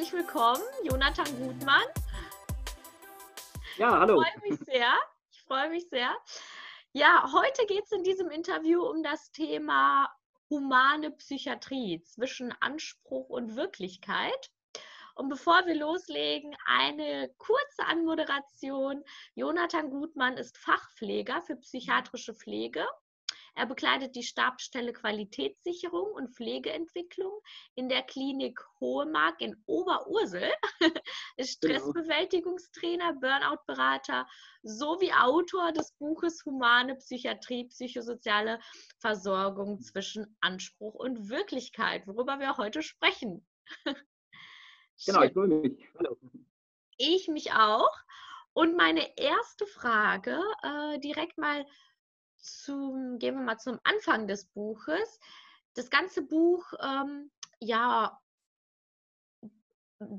herzlich willkommen, Jonathan Gutmann. Ja, hallo. Ich freue mich sehr. Ich freue mich sehr. Ja, heute geht es in diesem Interview um das Thema humane Psychiatrie zwischen Anspruch und Wirklichkeit. Und bevor wir loslegen, eine kurze Anmoderation. Jonathan Gutmann ist Fachpfleger für psychiatrische Pflege er bekleidet die Stabsstelle Qualitätssicherung und Pflegeentwicklung in der Klinik Hohemark in Oberursel, ist genau. Stressbewältigungstrainer, Burnout-Berater sowie Autor des Buches Humane Psychiatrie, psychosoziale Versorgung zwischen Anspruch und Wirklichkeit, worüber wir heute sprechen. Genau, ich freue mich. Hallo. Ich mich auch. Und meine erste Frage, äh, direkt mal zum, gehen wir mal zum Anfang des Buches. Das ganze Buch, ähm, ja,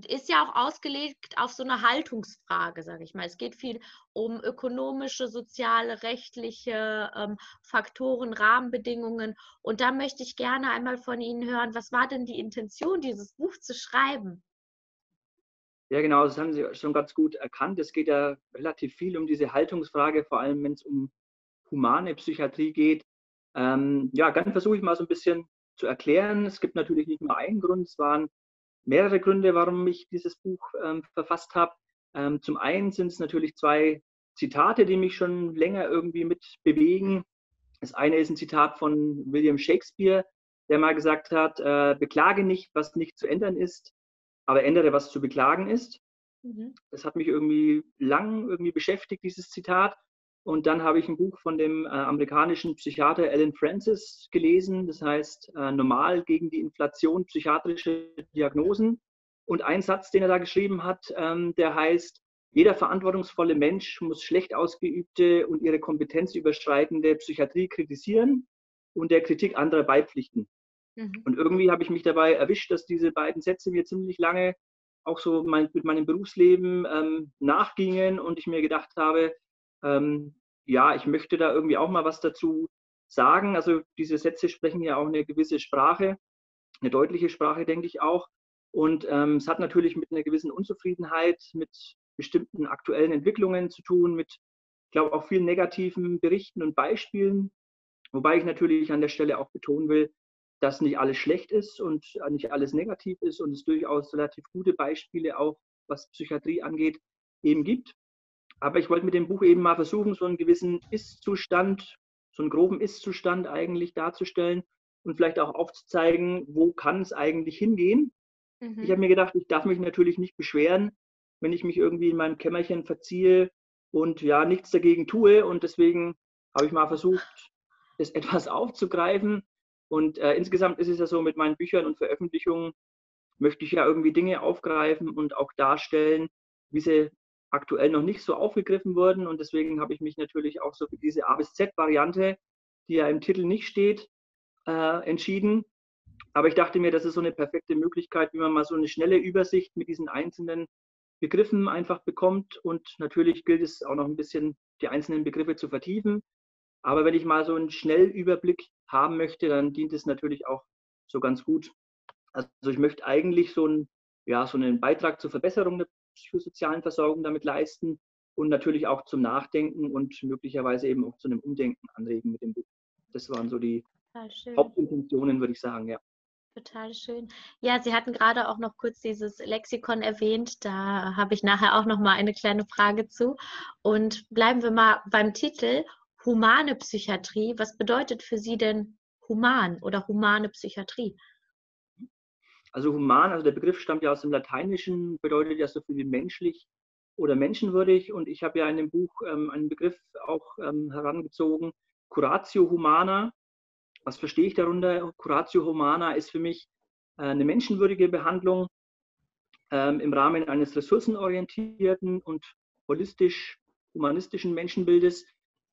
ist ja auch ausgelegt auf so eine Haltungsfrage, sage ich mal. Es geht viel um ökonomische, soziale, rechtliche ähm, Faktoren, Rahmenbedingungen. Und da möchte ich gerne einmal von Ihnen hören, was war denn die Intention, dieses Buch zu schreiben? Ja, genau, das haben Sie schon ganz gut erkannt. Es geht ja relativ viel um diese Haltungsfrage, vor allem wenn es um humane Psychiatrie geht. Ähm, ja, dann versuche ich mal so ein bisschen zu erklären. Es gibt natürlich nicht nur einen Grund, es waren mehrere Gründe, warum ich dieses Buch ähm, verfasst habe. Ähm, zum einen sind es natürlich zwei Zitate, die mich schon länger irgendwie mit bewegen. Das eine ist ein Zitat von William Shakespeare, der mal gesagt hat, äh, beklage nicht, was nicht zu ändern ist, aber ändere, was zu beklagen ist. Mhm. Das hat mich irgendwie lang irgendwie beschäftigt, dieses Zitat. Und dann habe ich ein Buch von dem äh, amerikanischen Psychiater Alan Francis gelesen, das heißt äh, Normal gegen die Inflation psychiatrische Diagnosen. Und ein Satz, den er da geschrieben hat, ähm, der heißt, jeder verantwortungsvolle Mensch muss schlecht ausgeübte und ihre Kompetenz überschreitende Psychiatrie kritisieren und der Kritik anderer beipflichten. Mhm. Und irgendwie habe ich mich dabei erwischt, dass diese beiden Sätze mir ziemlich lange auch so mein, mit meinem Berufsleben ähm, nachgingen und ich mir gedacht habe, ähm, ja, ich möchte da irgendwie auch mal was dazu sagen. Also diese Sätze sprechen ja auch eine gewisse Sprache, eine deutliche Sprache, denke ich auch. Und ähm, es hat natürlich mit einer gewissen Unzufriedenheit, mit bestimmten aktuellen Entwicklungen zu tun, mit, ich glaube, auch vielen negativen Berichten und Beispielen. Wobei ich natürlich an der Stelle auch betonen will, dass nicht alles schlecht ist und nicht alles negativ ist und es durchaus relativ gute Beispiele auch, was Psychiatrie angeht, eben gibt. Aber ich wollte mit dem Buch eben mal versuchen, so einen gewissen Ist-Zustand, so einen groben Ist-Zustand eigentlich darzustellen und vielleicht auch aufzuzeigen, wo kann es eigentlich hingehen. Mhm. Ich habe mir gedacht, ich darf mich natürlich nicht beschweren, wenn ich mich irgendwie in meinem Kämmerchen verziehe und ja nichts dagegen tue. Und deswegen habe ich mal versucht, das etwas aufzugreifen. Und äh, insgesamt ist es ja so, mit meinen Büchern und Veröffentlichungen möchte ich ja irgendwie Dinge aufgreifen und auch darstellen, wie sie aktuell noch nicht so aufgegriffen wurden. Und deswegen habe ich mich natürlich auch so für diese A bis Z-Variante, die ja im Titel nicht steht, äh, entschieden. Aber ich dachte mir, das ist so eine perfekte Möglichkeit, wie man mal so eine schnelle Übersicht mit diesen einzelnen Begriffen einfach bekommt. Und natürlich gilt es auch noch ein bisschen, die einzelnen Begriffe zu vertiefen. Aber wenn ich mal so einen Schnellüberblick haben möchte, dann dient es natürlich auch so ganz gut. Also ich möchte eigentlich so, ein, ja, so einen Beitrag zur Verbesserung der psychosozialen Versorgung damit leisten und natürlich auch zum Nachdenken und möglicherweise eben auch zu einem Umdenken anregen mit dem Buch. Das waren so die Hauptintentionen, würde ich sagen, ja. Total schön. Ja, Sie hatten gerade auch noch kurz dieses Lexikon erwähnt. Da habe ich nachher auch noch mal eine kleine Frage zu. Und bleiben wir mal beim Titel Humane Psychiatrie. Was bedeutet für Sie denn human oder humane Psychiatrie? Also human, also der Begriff stammt ja aus dem Lateinischen, bedeutet ja so viel wie menschlich oder menschenwürdig. Und ich habe ja in dem Buch ähm, einen Begriff auch ähm, herangezogen, Curatio Humana. Was verstehe ich darunter? Curatio Humana ist für mich äh, eine menschenwürdige Behandlung ähm, im Rahmen eines ressourcenorientierten und holistisch humanistischen Menschenbildes.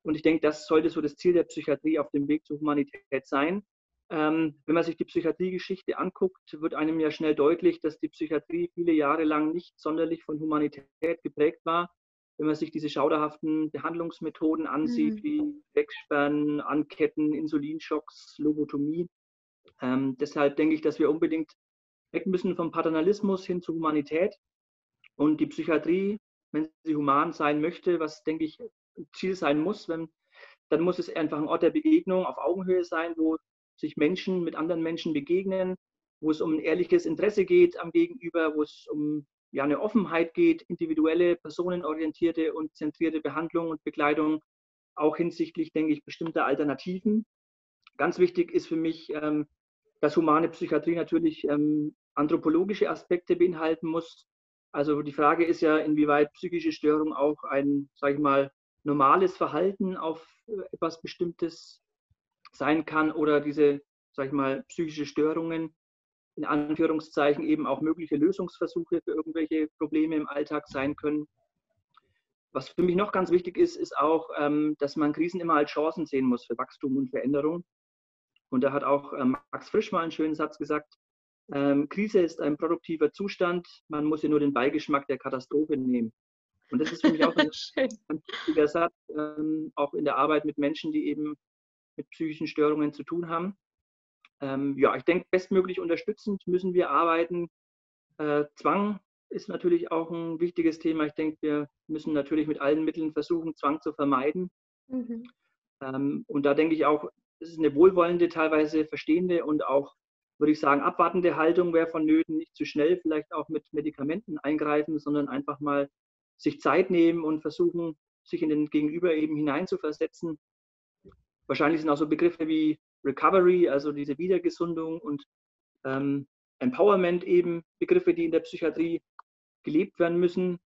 Und ich denke, das sollte so das Ziel der Psychiatrie auf dem Weg zur Humanität sein. Ähm, wenn man sich die Psychiatriegeschichte anguckt, wird einem ja schnell deutlich, dass die Psychiatrie viele Jahre lang nicht sonderlich von Humanität geprägt war. Wenn man sich diese schauderhaften Behandlungsmethoden ansieht, mhm. wie Wegsperren, Anketten, Insulinschocks, Lobotomie. Ähm, deshalb denke ich, dass wir unbedingt weg müssen vom Paternalismus hin zur Humanität. Und die Psychiatrie, wenn sie human sein möchte, was denke ich Ziel sein muss, wenn, dann muss es einfach ein Ort der Begegnung auf Augenhöhe sein, wo sich Menschen mit anderen Menschen begegnen, wo es um ein ehrliches Interesse geht am Gegenüber, wo es um ja, eine Offenheit geht, individuelle, personenorientierte und zentrierte Behandlung und Begleitung, auch hinsichtlich, denke ich, bestimmter Alternativen. Ganz wichtig ist für mich, ähm, dass humane Psychiatrie natürlich ähm, anthropologische Aspekte beinhalten muss. Also die Frage ist ja, inwieweit psychische Störung auch ein, sage ich mal, normales Verhalten auf äh, etwas Bestimmtes sein kann oder diese, sage ich mal, psychische Störungen in Anführungszeichen eben auch mögliche Lösungsversuche für irgendwelche Probleme im Alltag sein können. Was für mich noch ganz wichtig ist, ist auch, ähm, dass man Krisen immer als Chancen sehen muss für Wachstum und Veränderung. Und da hat auch ähm, Max Frisch mal einen schönen Satz gesagt, ähm, Krise ist ein produktiver Zustand, man muss ja nur den Beigeschmack der Katastrophe nehmen. Und das ist für mich auch ein wichtiger Satz, auch in der Arbeit mit Menschen, die eben mit psychischen Störungen zu tun haben. ja, ich denke, bestmöglich unterstützend müssen wir arbeiten. Äh, Zwang ist natürlich auch ein wichtiges Thema. Ich denke, wir müssen natürlich mit allen Mitteln versuchen, Zwang zu vermeiden. Mhm. Ähm, und da denke ich auch, es ist eine wohlwollende, teilweise verstehende und auch, würde ich sagen, abwartende Haltung wäre vonnöten. Nicht zu schnell vielleicht auch mit Medikamenten eingreifen, sondern einfach mal sich Zeit nehmen und versuchen, sich in den Gegenüber eben hineinzuversetzen. Wahrscheinlich sind auch so Begriffe wie Recovery, also diese Wiedergesundung und ähm, Empowerment eben Begriffe, die in der Psychiatrie gelebt werden müssen.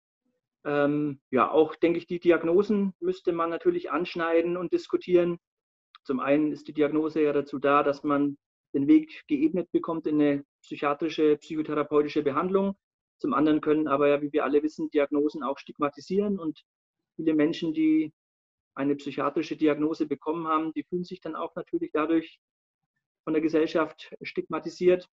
Ähm, ja, auch denke ich, die Diagnosen müsste man natürlich anschneiden und diskutieren. Zum einen ist die Diagnose ja dazu da, dass man den Weg geebnet bekommt in eine psychiatrische, psychotherapeutische Behandlung. Zum anderen können aber ja, wie wir alle wissen, Diagnosen auch stigmatisieren und viele Menschen, die eine psychiatrische Diagnose bekommen haben, die fühlen sich dann auch natürlich dadurch von der Gesellschaft stigmatisiert.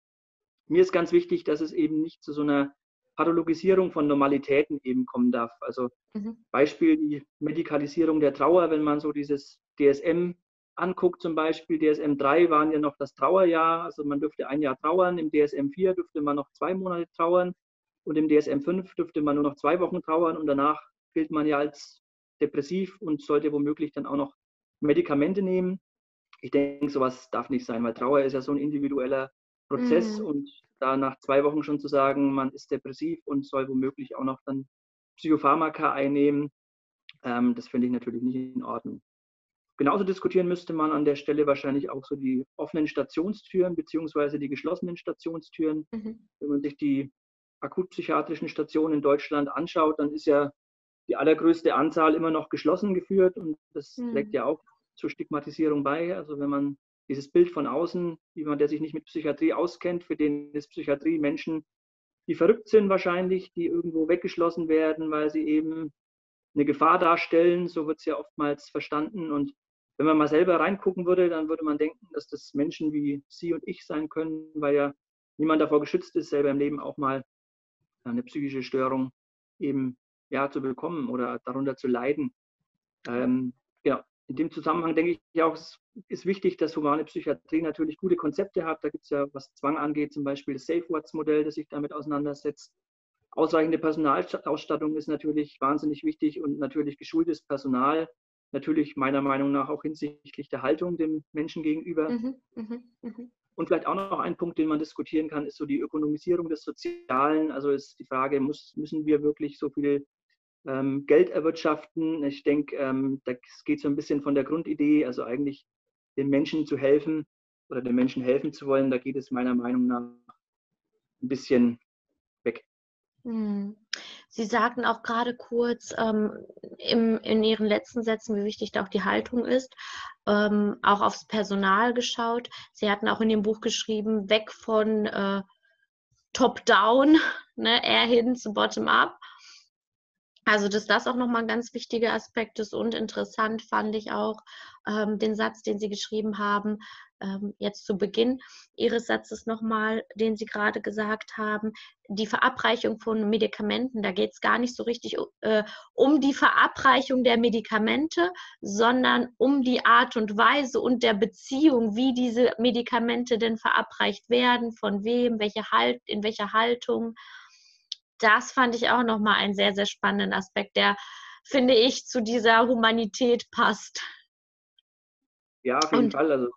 Mir ist ganz wichtig, dass es eben nicht zu so einer Pathologisierung von Normalitäten eben kommen darf. Also mhm. Beispiel die Medikalisierung der Trauer, wenn man so dieses DSM anguckt zum Beispiel, DSM 3 waren ja noch das Trauerjahr, also man dürfte ein Jahr trauern, im DSM 4 dürfte man noch zwei Monate trauern und im DSM 5 dürfte man nur noch zwei Wochen trauern und danach gilt man ja als depressiv und sollte womöglich dann auch noch Medikamente nehmen. Ich denke, sowas darf nicht sein, weil Trauer ist ja so ein individueller Prozess mhm. und da nach zwei Wochen schon zu sagen, man ist depressiv und soll womöglich auch noch dann Psychopharmaka einnehmen, ähm, das finde ich natürlich nicht in Ordnung. Genauso diskutieren müsste man an der Stelle wahrscheinlich auch so die offenen Stationstüren beziehungsweise die geschlossenen Stationstüren. Mhm. Wenn man sich die akutpsychiatrischen Stationen in Deutschland anschaut, dann ist ja die allergrößte Anzahl immer noch geschlossen geführt und das mhm. trägt ja auch zur Stigmatisierung bei. Also wenn man dieses Bild von außen, jemand, der sich nicht mit Psychiatrie auskennt, für den ist Psychiatrie Menschen, die verrückt sind wahrscheinlich, die irgendwo weggeschlossen werden, weil sie eben eine Gefahr darstellen. So wird es ja oftmals verstanden. Und wenn man mal selber reingucken würde, dann würde man denken, dass das Menschen wie Sie und ich sein können, weil ja niemand davor geschützt ist, selber im Leben auch mal eine psychische Störung eben ja zu bekommen oder darunter zu leiden. Ähm, genau in dem Zusammenhang denke ich ja auch, es ist wichtig, dass humane Psychiatrie natürlich gute Konzepte hat. Da gibt es ja, was Zwang angeht, zum Beispiel das Safe Words Modell, das sich damit auseinandersetzt. Ausreichende Personalausstattung ist natürlich wahnsinnig wichtig und natürlich geschultes Personal. Natürlich meiner Meinung nach auch hinsichtlich der Haltung dem Menschen gegenüber. Mhm, mh, mh. Und vielleicht auch noch ein Punkt, den man diskutieren kann, ist so die Ökonomisierung des Sozialen. Also ist die Frage, muss, müssen wir wirklich so viel ähm, Geld erwirtschaften. Ich denke, ähm, das geht so ein bisschen von der Grundidee, also eigentlich den Menschen zu helfen oder den Menschen helfen zu wollen. Da geht es meiner Meinung nach ein bisschen weg. Hm. Sie sagten auch gerade kurz ähm, im, in Ihren letzten Sätzen, wie wichtig da auch die Haltung ist, ähm, auch aufs Personal geschaut. Sie hatten auch in dem Buch geschrieben, weg von äh, Top-Down, ne, eher hin zu Bottom-up. Also, dass das auch nochmal ein ganz wichtiger Aspekt ist und interessant fand ich auch ähm, den Satz, den Sie geschrieben haben, ähm, jetzt zu Beginn Ihres Satzes nochmal, den Sie gerade gesagt haben, die Verabreichung von Medikamenten, da geht es gar nicht so richtig äh, um die Verabreichung der Medikamente, sondern um die Art und Weise und der Beziehung, wie diese Medikamente denn verabreicht werden, von wem, welche halt, in welcher Haltung. Das fand ich auch nochmal einen sehr, sehr spannenden Aspekt, der, finde ich, zu dieser Humanität passt. Ja, auf jeden und, Fall. Also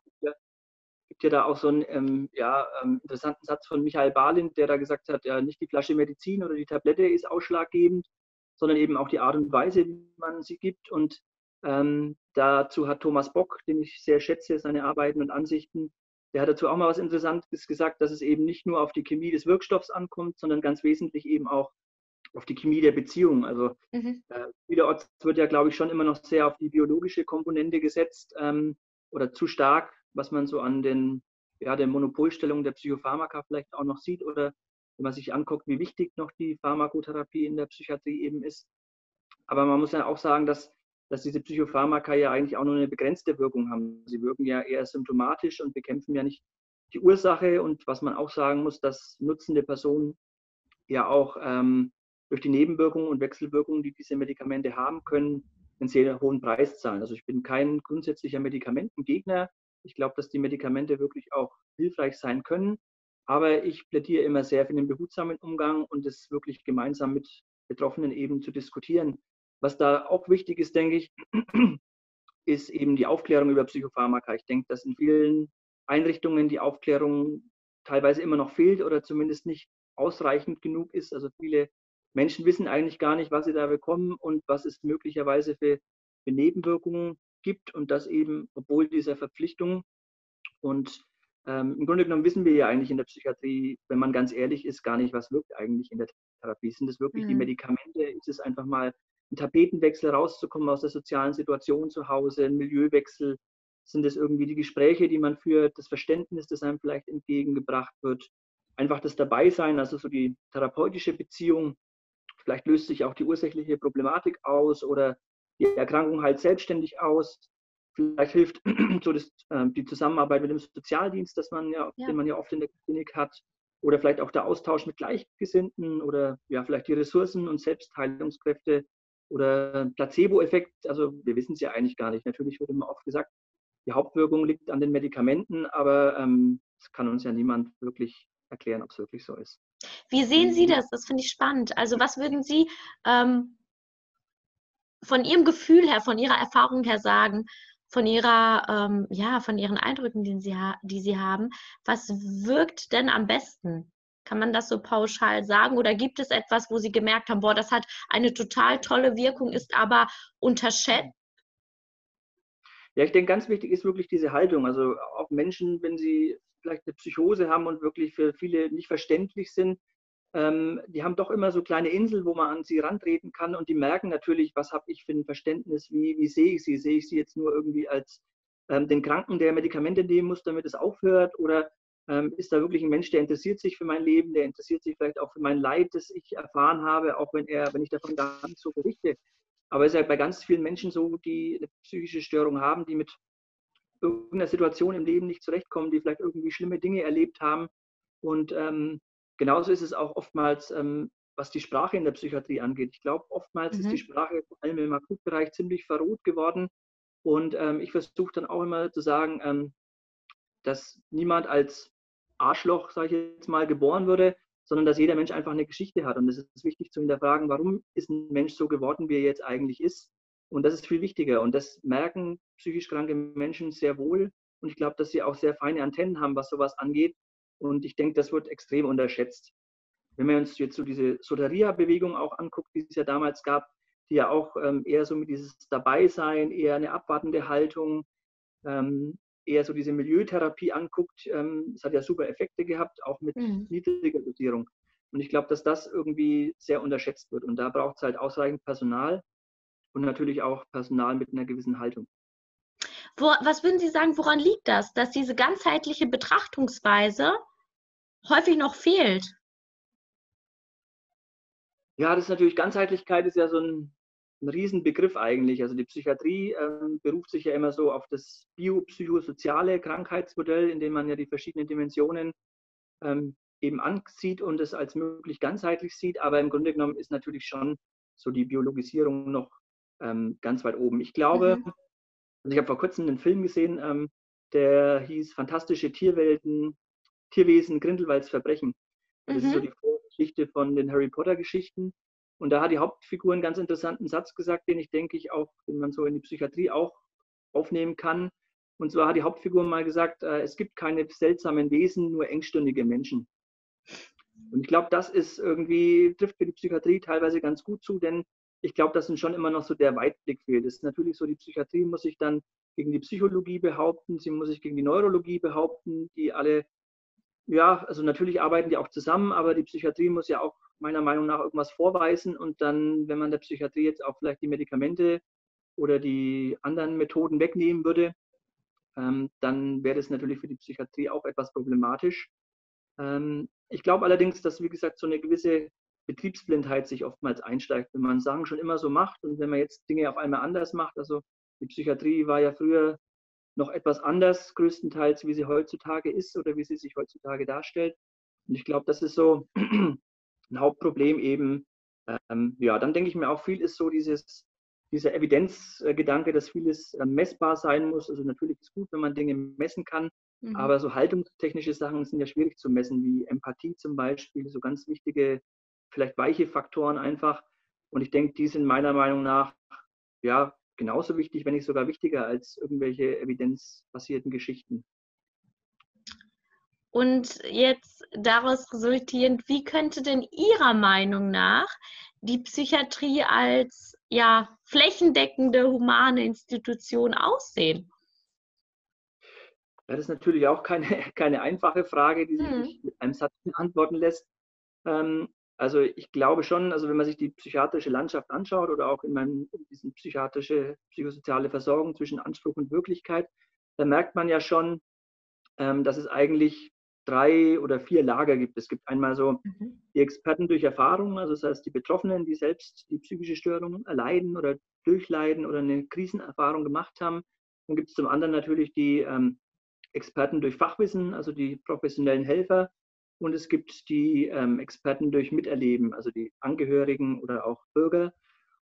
gibt ja da auch so einen ähm, ja, ähm, interessanten Satz von Michael Barlind, der da gesagt hat, ja, nicht die Flasche Medizin oder die Tablette ist ausschlaggebend, sondern eben auch die Art und Weise, wie man sie gibt. Und ähm, dazu hat Thomas Bock, den ich sehr schätze, seine Arbeiten und Ansichten, der hat dazu auch mal was Interessantes gesagt, dass es eben nicht nur auf die Chemie des Wirkstoffs ankommt, sondern ganz wesentlich eben auch auf die Chemie der Beziehung. Also mhm. äh, vielerorts wird ja, glaube ich, schon immer noch sehr auf die biologische Komponente gesetzt ähm, oder zu stark was man so an den, ja, der Monopolstellung der Psychopharmaka vielleicht auch noch sieht oder wenn man sich anguckt, wie wichtig noch die Pharmakotherapie in der Psychiatrie eben ist. Aber man muss ja auch sagen, dass, dass diese Psychopharmaka ja eigentlich auch nur eine begrenzte Wirkung haben. Sie wirken ja eher symptomatisch und bekämpfen ja nicht die Ursache. Und was man auch sagen muss, dass nutzende Personen ja auch ähm, durch die Nebenwirkungen und Wechselwirkungen, die diese Medikamente haben können, einen sehr hohen Preis zahlen. Also ich bin kein grundsätzlicher Medikamentengegner. Ich glaube, dass die Medikamente wirklich auch hilfreich sein können. Aber ich plädiere immer sehr für den behutsamen Umgang und es wirklich gemeinsam mit Betroffenen eben zu diskutieren. Was da auch wichtig ist, denke ich, ist eben die Aufklärung über Psychopharmaka. Ich denke, dass in vielen Einrichtungen die Aufklärung teilweise immer noch fehlt oder zumindest nicht ausreichend genug ist. Also viele Menschen wissen eigentlich gar nicht, was sie da bekommen und was es möglicherweise für, für Nebenwirkungen gibt und das eben, obwohl dieser Verpflichtung. Und ähm, im Grunde genommen wissen wir ja eigentlich in der Psychiatrie, wenn man ganz ehrlich ist, gar nicht, was wirkt eigentlich in der Therapie. Sind es wirklich mhm. die Medikamente? Ist es einfach mal ein Tapetenwechsel rauszukommen aus der sozialen Situation zu Hause, ein Milieuwechsel? Sind es irgendwie die Gespräche, die man führt, das Verständnis, das einem vielleicht entgegengebracht wird? Einfach das Dabeisein, also so die therapeutische Beziehung. Vielleicht löst sich auch die ursächliche Problematik aus oder die Erkrankung halt selbstständig aus. Vielleicht hilft so das, äh, die Zusammenarbeit mit dem Sozialdienst, das man ja, ja. den man ja oft in der Klinik hat. Oder vielleicht auch der Austausch mit Gleichgesinnten oder ja, vielleicht die Ressourcen und Selbstheilungskräfte oder Placebo-Effekt. Also wir wissen es ja eigentlich gar nicht. Natürlich wird immer oft gesagt, die Hauptwirkung liegt an den Medikamenten, aber ähm, es kann uns ja niemand wirklich erklären, ob es wirklich so ist. Wie sehen Sie das? Das finde ich spannend. Also was würden Sie ähm, von Ihrem Gefühl her, von Ihrer Erfahrung her sagen, von ihrer, ähm, ja, von ihren Eindrücken, die sie, die sie haben, was wirkt denn am besten? Kann man das so pauschal sagen? Oder gibt es etwas, wo Sie gemerkt haben, boah, das hat eine total tolle Wirkung, ist aber unterschätzt? Ja, ich denke, ganz wichtig ist wirklich diese Haltung. Also auch Menschen, wenn sie vielleicht eine Psychose haben und wirklich für viele nicht verständlich sind, ähm, die haben doch immer so kleine Inseln, wo man an sie rantreten kann und die merken natürlich, was habe ich für ein Verständnis, wie, wie sehe ich sie? Sehe ich sie jetzt nur irgendwie als ähm, den Kranken, der Medikamente nehmen muss, damit es aufhört? Oder ähm, ist da wirklich ein Mensch, der interessiert sich für mein Leben, der interessiert sich vielleicht auch für mein Leid, das ich erfahren habe, auch wenn er, wenn ich davon gar nicht so berichte. Aber es ist ja bei ganz vielen Menschen so, die eine psychische Störung haben, die mit irgendeiner Situation im Leben nicht zurechtkommen, die vielleicht irgendwie schlimme Dinge erlebt haben und ähm, genauso ist es auch oftmals, ähm, was die Sprache in der Psychiatrie angeht. Ich glaube, oftmals mhm. ist die mhm. Sprache vor allem im Akutbereich ziemlich verroht geworden. Und ähm, ich versuche dann auch immer zu sagen, ähm, dass niemand als Arschloch, sage ich jetzt mal, geboren wurde, sondern dass jeder Mensch einfach eine Geschichte hat. Und es ist wichtig zu hinterfragen, warum ist ein Mensch so geworden, wie er jetzt eigentlich ist. Und das ist viel wichtiger. Und das merken psychisch kranke Menschen sehr wohl. Und ich glaube, dass sie auch sehr feine Antennen haben, was sowas angeht. Und ich denke, das wird extrem unterschätzt. Wenn wir uns jetzt so diese Soteria-Bewegung auch anguckt, die es ja damals gab, die ja auch ähm, eher so mit dieses Dabeisein, eher eine abwartende Haltung, ähm, eher so diese Milieutherapie anguckt, ähm, es hat ja super Effekte gehabt, auch mit mhm. niedriger Dosierung. Und ich glaube, dass das irgendwie sehr unterschätzt wird. Und da braucht es halt ausreichend Personal und natürlich auch Personal mit einer gewissen Haltung. Wo, was würden Sie sagen, woran liegt das, dass diese ganzheitliche Betrachtungsweise häufig noch fehlt? Ja, das ist natürlich, Ganzheitlichkeit ist ja so ein, ein Riesenbegriff eigentlich. Also die Psychiatrie ähm, beruft sich ja immer so auf das biopsychosoziale Krankheitsmodell, in dem man ja die verschiedenen Dimensionen ähm, eben ansieht und es als möglich ganzheitlich sieht. Aber im Grunde genommen ist natürlich schon so die Biologisierung noch ähm, ganz weit oben. Ich glaube, mhm. also ich habe vor kurzem einen Film gesehen, ähm, der hieß Fantastische Tierwelten, Tierwesen, Grindelwalds Verbrechen. Das mhm. ist so mhm. die Geschichte von den Harry Potter Geschichten. Und da hat die Hauptfigur einen ganz interessanten Satz gesagt, den ich denke ich auch, den man so in die Psychiatrie auch aufnehmen kann. Und zwar hat die Hauptfigur mal gesagt, äh, es gibt keine seltsamen Wesen, nur engstirnige Menschen. Und ich glaube, das ist irgendwie, trifft für die Psychiatrie teilweise ganz gut zu, denn ich glaube, dass uns schon immer noch so der Weitblick fehlt. Es ist natürlich so, die Psychiatrie muss sich dann gegen die Psychologie behaupten, sie muss sich gegen die Neurologie behaupten, die alle, ja, also natürlich arbeiten die auch zusammen, aber die Psychiatrie muss ja auch meiner Meinung nach irgendwas vorweisen und dann, wenn man der Psychiatrie jetzt auch vielleicht die Medikamente oder die anderen Methoden wegnehmen würde, ähm, dann wäre das natürlich für die Psychiatrie auch etwas problematisch. Ähm, ich glaube allerdings, dass, wie gesagt, so eine gewisse Betriebsblindheit sich oftmals einsteigt, wenn man Sachen schon immer so macht und wenn man jetzt Dinge auf einmal anders macht. Also die Psychiatrie war ja früher noch etwas anders, größtenteils, wie sie heutzutage ist oder wie sie sich heutzutage darstellt. Und ich glaube, das ist so ein Hauptproblem eben. Ähm, ja, dann denke ich mir auch, viel ist so dieses, dieser Evidenzgedanke, dass vieles äh, messbar sein muss. Also natürlich ist es gut, wenn man Dinge messen kann, mhm. aber so haltungstechnische Sachen sind ja schwierig zu messen, wie Empathie zum Beispiel, so ganz wichtige, vielleicht weiche Faktoren einfach. Und ich denke, die sind meiner Meinung nach ja genauso wichtig, wenn nicht sogar wichtiger als irgendwelche evidenzbasierten Geschichten. Und jetzt daraus resultierend, wie könnte denn Ihrer Meinung nach die Psychiatrie als ja, flächendeckende humane Institution aussehen? Das ist natürlich auch keine, keine einfache Frage, die sich hm. mit einem Satz beantworten lässt. Ähm, also ich glaube schon, also wenn man sich die psychiatrische Landschaft anschaut oder auch in meinem in diesen psychiatrische, psychosoziale Versorgung zwischen Anspruch und Wirklichkeit, dann merkt man ja schon, ähm, dass es eigentlich drei oder vier Lager gibt. Es gibt einmal so mhm. die Experten durch Erfahrung, also das heißt die Betroffenen, die selbst die psychische Störung erleiden oder durchleiden oder eine Krisenerfahrung gemacht haben. Dann gibt es zum anderen natürlich die ähm, Experten durch Fachwissen, also die professionellen Helfer. Und es gibt die ähm, Experten durch Miterleben, also die Angehörigen oder auch Bürger.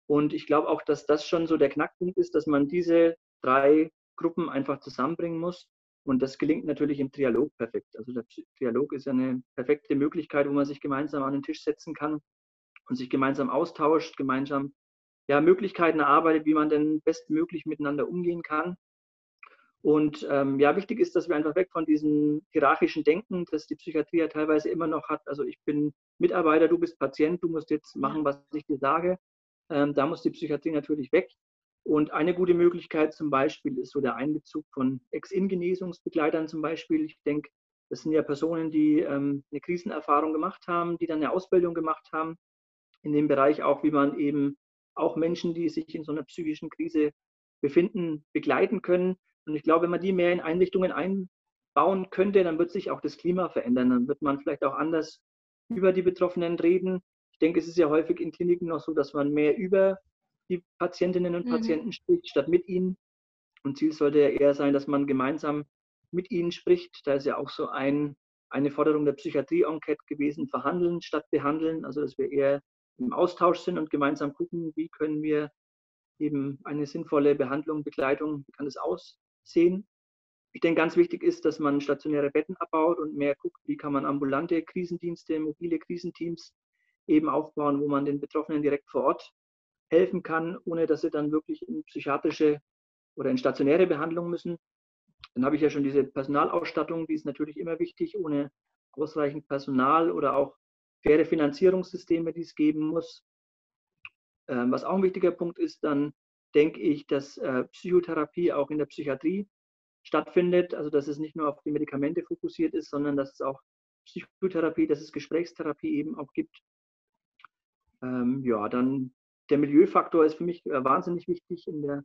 Und ich glaube auch, dass das schon so der Knackpunkt ist, dass man diese drei Gruppen einfach zusammenbringen muss und das gelingt natürlich im Trialog perfekt. Also der Trialog ist eine perfekte Möglichkeit, wo man sich gemeinsam an den Tisch setzen kann und sich gemeinsam austauscht, gemeinsam ja, Möglichkeiten erarbeitet, wie man denn bestmöglich miteinander umgehen kann. Und ähm, ja, wichtig ist, dass wir einfach weg von diesem hierarchischen Denken, das die Psychiatrie ja teilweise immer noch hat. Also ich bin Mitarbeiter, du bist Patient, du musst jetzt machen, was ich dir sage. Ähm, da muss die Psychiatrie natürlich weg. Und eine gute Möglichkeit zum Beispiel ist so der Einbezug von Ex-In-Genesungsbegleitern zum Beispiel. Ich denke, das sind ja Personen, die ähm, eine Krisenerfahrung gemacht haben, die dann eine Ausbildung gemacht haben in dem Bereich auch, wie man eben auch Menschen, die sich in so einer psychischen Krise befinden, begleiten können. Und ich glaube, wenn man die mehr in Einrichtungen einbauen könnte, dann wird sich auch das Klima verändern. Dann wird man vielleicht auch anders über die Betroffenen reden. Ich denke, es ist ja häufig in Kliniken noch so, dass man mehr über die Patientinnen und mhm. Patienten spricht, statt mit ihnen. Und Ziel sollte ja eher sein, dass man gemeinsam mit ihnen spricht. Da ist ja auch so ein, eine Forderung der Psychiatrie-Enquete gewesen, verhandeln statt behandeln. Also dass wir eher im Austausch sind und gemeinsam gucken, wie können wir eben eine sinnvolle Behandlung, Begleitung, wie kann das aussehen. Ich denke, ganz wichtig ist, dass man stationäre Betten abbaut und mehr guckt, wie kann man ambulante Krisendienste, mobile Krisenteams eben aufbauen, wo man den Betroffenen direkt vor Ort helfen kann, ohne dass sie dann wirklich in psychiatrische oder in stationäre Behandlung müssen. Dann habe ich ja schon diese Personalausstattung, die ist natürlich immer wichtig, ohne ausreichend Personal oder auch faire Finanzierungssysteme, die es geben muss. Ähm, was auch ein wichtiger Punkt ist, dann denke ich, dass äh, Psychotherapie auch in der Psychiatrie stattfindet, also dass es nicht nur auf die Medikamente fokussiert ist, sondern dass es auch Psychotherapie, dass es Gesprächstherapie eben auch gibt. Ähm, ja, dann der Milieufaktor ist für mich äh, wahnsinnig wichtig. In der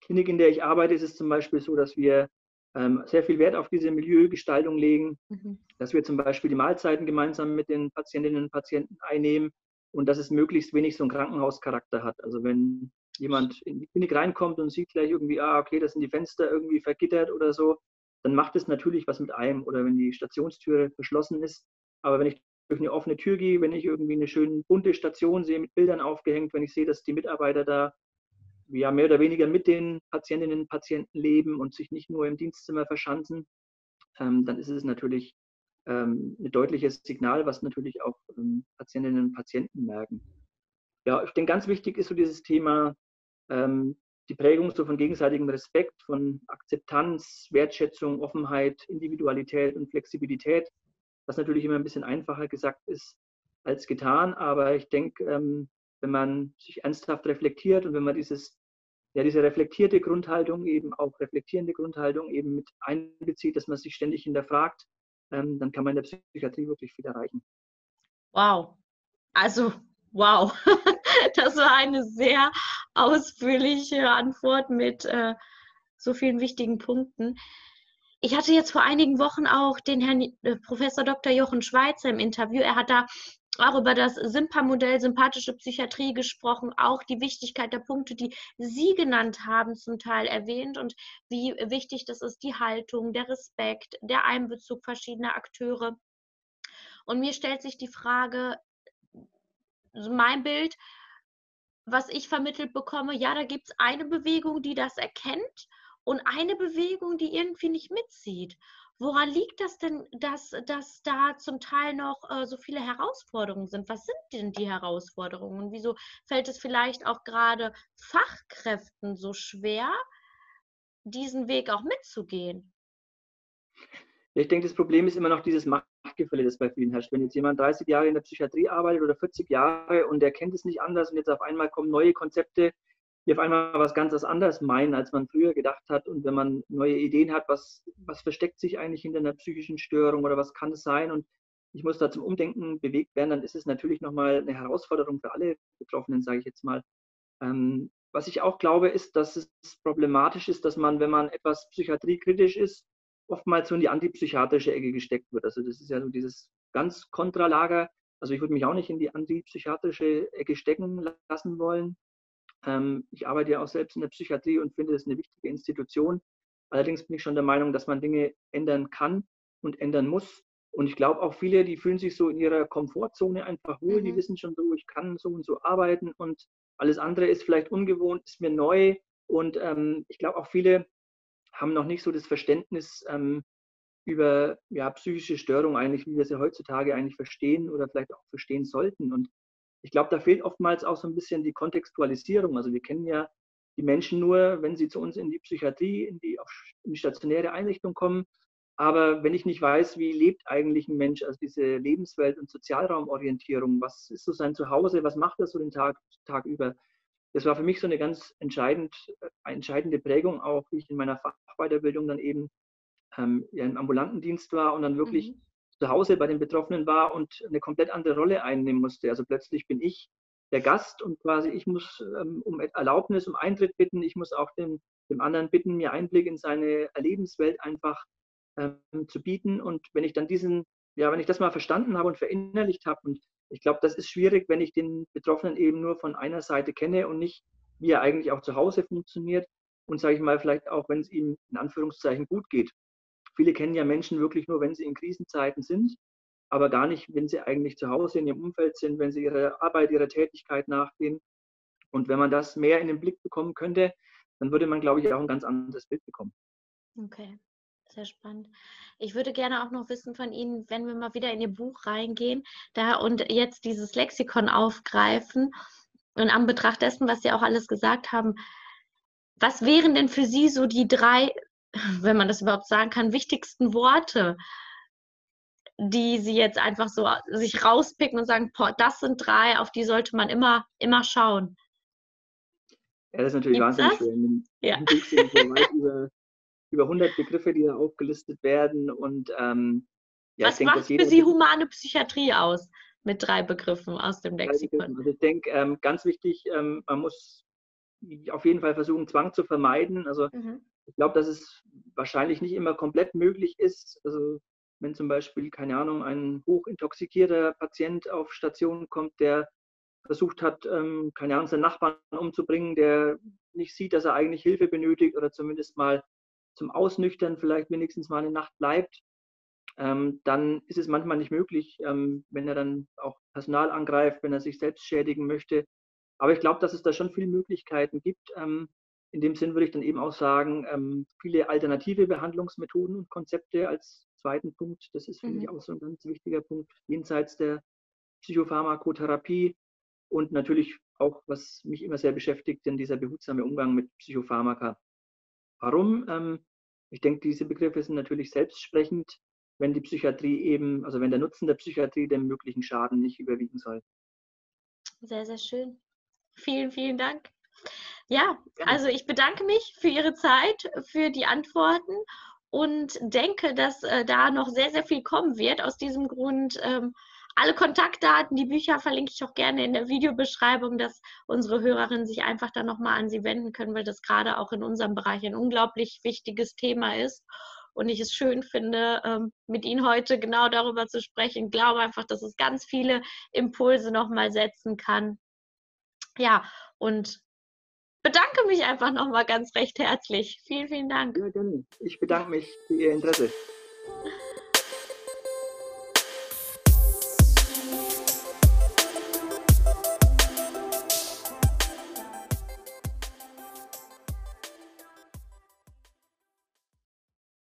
Klinik, in der ich arbeite, ist es zum Beispiel so, dass wir ähm, sehr viel Wert auf diese Milieugestaltung legen, mhm. dass wir zum Beispiel die Mahlzeiten gemeinsam mit den Patientinnen und Patienten einnehmen, und dass es möglichst wenig so einen Krankenhauscharakter hat. Also wenn jemand in die Klinik reinkommt und sieht gleich irgendwie, ah, okay, das sind die Fenster irgendwie vergittert oder so, dann macht es natürlich was mit einem. Oder wenn die Stationstüre verschlossen ist. Aber wenn ich durch eine offene Tür gehe, wenn ich irgendwie eine schöne bunte Station sehe mit Bildern aufgehängt, wenn ich sehe, dass die Mitarbeiter da ja mehr oder weniger mit den Patientinnen und Patienten leben und sich nicht nur im Dienstzimmer verschanzen, ähm, dann ist es natürlich ähm, ein deutliches Signal, was natürlich auch ähm, Patientinnen und Patienten merken. Ja, ich denke, ganz wichtig ist so dieses Thema die Prägung so von gegenseitigem Respekt, von Akzeptanz, Wertschätzung, Offenheit, Individualität und Flexibilität, was natürlich immer ein bisschen einfacher gesagt ist als getan. Aber ich denke, ähm, wenn man sich ernsthaft reflektiert und wenn man dieses, ja, diese reflektierte Grundhaltung eben auch reflektierende Grundhaltung eben mit einbezieht, dass man sich ständig hinterfragt, ähm, dann kann man in der Psychiatrie wirklich viel erreichen. Wow. Also, wow. das war eine sehr ausführliche Antwort mit äh, so vielen wichtigen Punkten. Ich hatte jetzt vor einigen Wochen auch den Herrn äh, Professor Dr. Jochen Schweizer im Interview. Er hat da auch über das Simpa-Modell sympathische Psychiatrie gesprochen, auch die Wichtigkeit der Punkte, die Sie genannt haben, zum Teil erwähnt und wie wichtig das ist, die Haltung, der Respekt, der Einbezug verschiedener Akteure. Und mir stellt sich die Frage, mein Bild, was ich vermittelt bekomme, ja, da gibt es eine Bewegung, die das erkennt und eine Bewegung, die irgendwie nicht mitzieht. Woran liegt das denn, dass, dass da zum Teil noch äh, so viele Herausforderungen sind? Was sind denn die Herausforderungen? Und wieso fällt es vielleicht auch gerade Fachkräften so schwer, diesen Weg auch mitzugehen? Ich denke, das Problem ist immer noch dieses Machtgefälle, das bei vielen herrscht. Wenn jetzt jemand 30 Jahre in der Psychiatrie arbeitet oder 40 Jahre und der kennt es nicht anders und jetzt auf einmal kommen neue Konzepte, die auf einmal was ganz anderes meinen, als man früher gedacht hat. Und wenn man neue Ideen hat, was, was versteckt sich eigentlich hinter einer psychischen Störung oder was kann es sein? Und ich muss da zum Umdenken bewegt werden, dann ist es natürlich nochmal eine Herausforderung für alle Betroffenen, sage ich jetzt mal. Ähm, was ich auch glaube, ist, dass es problematisch ist, dass man, wenn man etwas psychiatriekritisch ist, oftmals so in die antipsychiatrische Ecke gesteckt wird. Also das ist ja so dieses ganz Kontralager. Also ich würde mich auch nicht in die antipsychiatrische Ecke stecken lassen wollen. Ähm, ich arbeite ja auch selbst in der Psychiatrie und finde das eine wichtige Institution. Allerdings bin ich schon der Meinung, dass man Dinge ändern kann und ändern muss. Und ich glaube auch viele, die fühlen sich so in ihrer Komfortzone einfach wohl, mhm. die wissen schon so, ich kann so und so arbeiten und alles andere ist vielleicht ungewohnt, ist mir neu. Und ähm, ich glaube auch viele haben noch nicht so das Verständnis ähm, über ja, psychische Störungen eigentlich, wie wir sie heutzutage eigentlich verstehen oder vielleicht auch verstehen sollten. Und ich glaube, da fehlt oftmals auch so ein bisschen die Kontextualisierung. Also wir kennen ja die Menschen nur, wenn sie zu uns in die Psychiatrie, in die, in die stationäre Einrichtung kommen. Aber wenn ich nicht weiß, wie lebt eigentlich ein Mensch, also diese Lebenswelt- und Sozialraumorientierung, was ist so sein Zuhause, was macht er so den Tag, Tag über? Das war für mich so eine ganz entscheidend, äh, entscheidende Prägung, auch wie ich in meiner Fachweiterbildung dann eben ähm, ja, im ambulanten Dienst war und dann wirklich mhm zu Hause bei den Betroffenen war und eine komplett andere Rolle einnehmen musste. Also plötzlich bin ich der Gast und quasi ich muss ähm, um Erlaubnis, um Eintritt bitten. Ich muss auch dem, dem anderen bitten, mir Einblick in seine Erlebenswelt einfach ähm, zu bieten. Und wenn ich dann diesen, ja, wenn ich das mal verstanden habe und verinnerlicht habe, und ich glaube, das ist schwierig, wenn ich den Betroffenen eben nur von einer Seite kenne und nicht, wie er eigentlich auch zu Hause funktioniert und sage ich mal, vielleicht auch, wenn es ihm in Anführungszeichen gut geht. Viele kennen ja Menschen wirklich nur, wenn sie in Krisenzeiten sind, aber gar nicht, wenn sie eigentlich zu Hause in ihrem Umfeld sind, wenn sie ihrer Arbeit, ihrer Tätigkeit nachgehen. Und wenn man das mehr in den Blick bekommen könnte, dann würde man, glaube ich, auch ein ganz anderes Bild bekommen. Okay, sehr spannend. Ich würde gerne auch noch wissen von Ihnen, wenn wir mal wieder in Ihr Buch reingehen da und jetzt dieses Lexikon aufgreifen und an Betracht dessen, was Sie auch alles gesagt haben, was wären denn für Sie so die drei wenn man das überhaupt sagen kann, wichtigsten Worte, die sie jetzt einfach so sich rauspicken und sagen, boah, das sind drei, auf die sollte man immer, immer schauen? Ja, das ist natürlich Gibt's wahnsinnig das? schön. Ja. So über, über 100 Begriffe, die da aufgelistet werden und ähm, ja, Was denke, macht für Sie humane Psychiatrie aus mit drei Begriffen aus dem Lexikon? Also ich denke, ähm, ganz wichtig, ähm, man muss auf jeden Fall versuchen, Zwang zu vermeiden. Also mhm. Ich glaube, dass es wahrscheinlich nicht immer komplett möglich ist. Also wenn zum Beispiel, keine Ahnung, ein hochintoxikierter Patient auf Station kommt, der versucht hat, ähm, keine Ahnung, seinen Nachbarn umzubringen, der nicht sieht, dass er eigentlich Hilfe benötigt oder zumindest mal zum Ausnüchtern vielleicht wenigstens mal eine Nacht bleibt, ähm, dann ist es manchmal nicht möglich, ähm, wenn er dann auch Personal angreift, wenn er sich selbst schädigen möchte. Aber ich glaube, dass es da schon viele Möglichkeiten gibt. Ähm, in dem Sinn würde ich dann eben auch sagen, ähm, viele alternative Behandlungsmethoden und Konzepte als zweiten Punkt. Das ist, finde mhm. ich, auch so ein ganz wichtiger Punkt, jenseits der Psychopharmakotherapie und natürlich auch, was mich immer sehr beschäftigt, denn dieser behutsame Umgang mit Psychopharmaka. Warum? Ich denke, diese Begriffe sind natürlich selbstsprechend, wenn die Psychiatrie eben, also wenn der Nutzen der Psychiatrie dem möglichen Schaden nicht überwiegen soll. Sehr, sehr schön. Vielen, vielen Dank. Ja, also ich bedanke mich für Ihre Zeit, für die Antworten und denke, dass äh, da noch sehr, sehr viel kommen wird. Aus diesem Grund ähm, alle Kontaktdaten, die Bücher verlinke ich auch gerne in der Videobeschreibung, dass unsere Hörerinnen sich einfach dann nochmal an Sie wenden können, weil das gerade auch in unserem Bereich ein unglaublich wichtiges Thema ist. Und ich es schön finde, ähm, mit Ihnen heute genau darüber zu sprechen. Ich glaube einfach, dass es ganz viele Impulse nochmal setzen kann. Ja, und bedanke mich einfach nochmal ganz recht herzlich. Vielen, vielen Dank. Ich bedanke mich für Ihr Interesse.